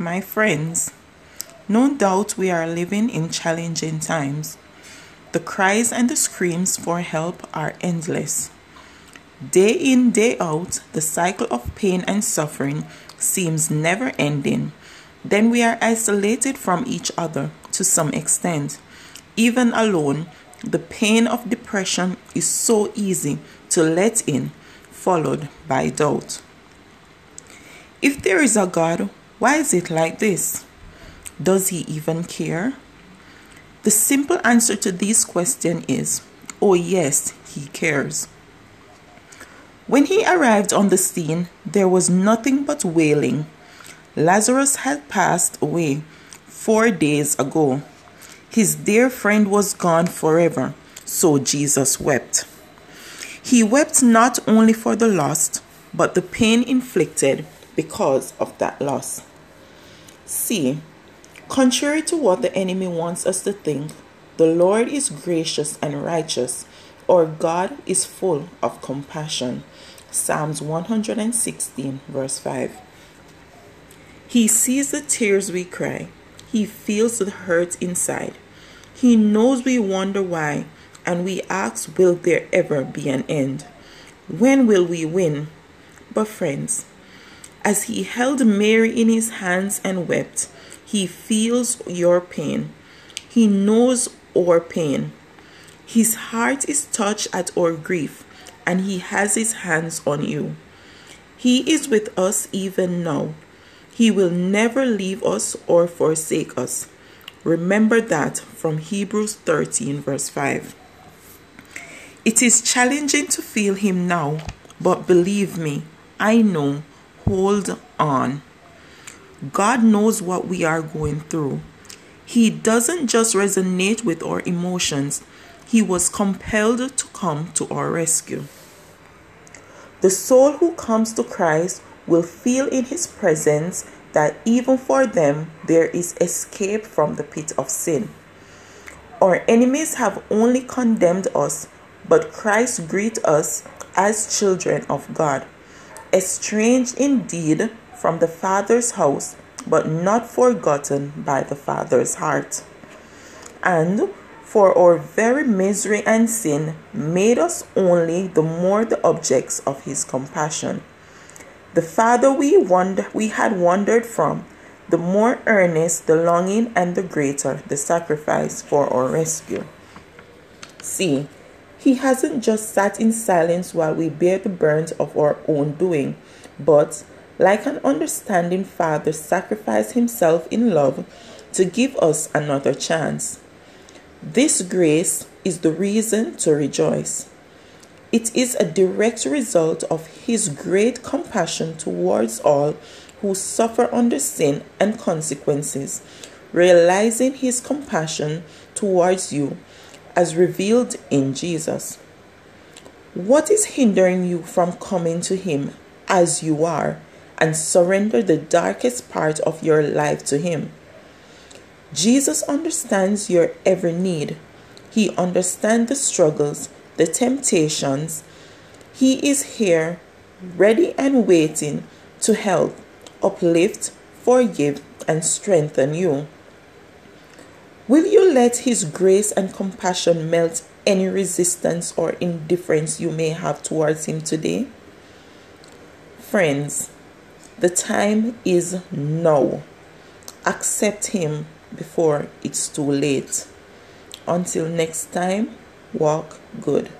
My friends, no doubt we are living in challenging times. The cries and the screams for help are endless. Day in, day out, the cycle of pain and suffering seems never ending. Then we are isolated from each other to some extent. Even alone, the pain of depression is so easy to let in, followed by doubt. If there is a God, why is it like this? Does he even care? The simple answer to this question is oh, yes, he cares. When he arrived on the scene, there was nothing but wailing. Lazarus had passed away four days ago. His dear friend was gone forever, so Jesus wept. He wept not only for the lost, but the pain inflicted because of that loss. See, contrary to what the enemy wants us to think, the Lord is gracious and righteous, or God is full of compassion. Psalms 116, verse 5. He sees the tears we cry. He feels the hurt inside. He knows we wonder why, and we ask, Will there ever be an end? When will we win? But, friends, as he held Mary in his hands and wept, he feels your pain. He knows our pain. His heart is touched at our grief, and he has his hands on you. He is with us even now. He will never leave us or forsake us. Remember that from Hebrews 13, verse 5. It is challenging to feel Him now, but believe me, I know hold on. God knows what we are going through. He doesn't just resonate with our emotions, He was compelled to come to our rescue. The soul who comes to Christ will feel in His presence that even for them there is escape from the pit of sin. Our enemies have only condemned us, but Christ greets us as children of God estranged indeed from the Father's house, but not forgotten by the Father's heart. And for our very misery and sin made us only the more the objects of his compassion. The farther we wander, we had wandered from, the more earnest the longing and the greater the sacrifice for our rescue. See, he hasn't just sat in silence while we bear the burden of our own doing, but, like an understanding father, sacrificed himself in love to give us another chance. This grace is the reason to rejoice. It is a direct result of His great compassion towards all who suffer under sin and consequences, realizing His compassion towards you as revealed in Jesus. What is hindering you from coming to Him as you are and surrender the darkest part of your life to Him? Jesus understands your every need. He understands the struggles, the temptations. He is here, ready and waiting to help, uplift, forgive, and strengthen you. Will you let His grace and compassion melt any resistance or indifference you may have towards Him today? Friends, the time is now. Accept Him before it's too late. Until next time, walk good.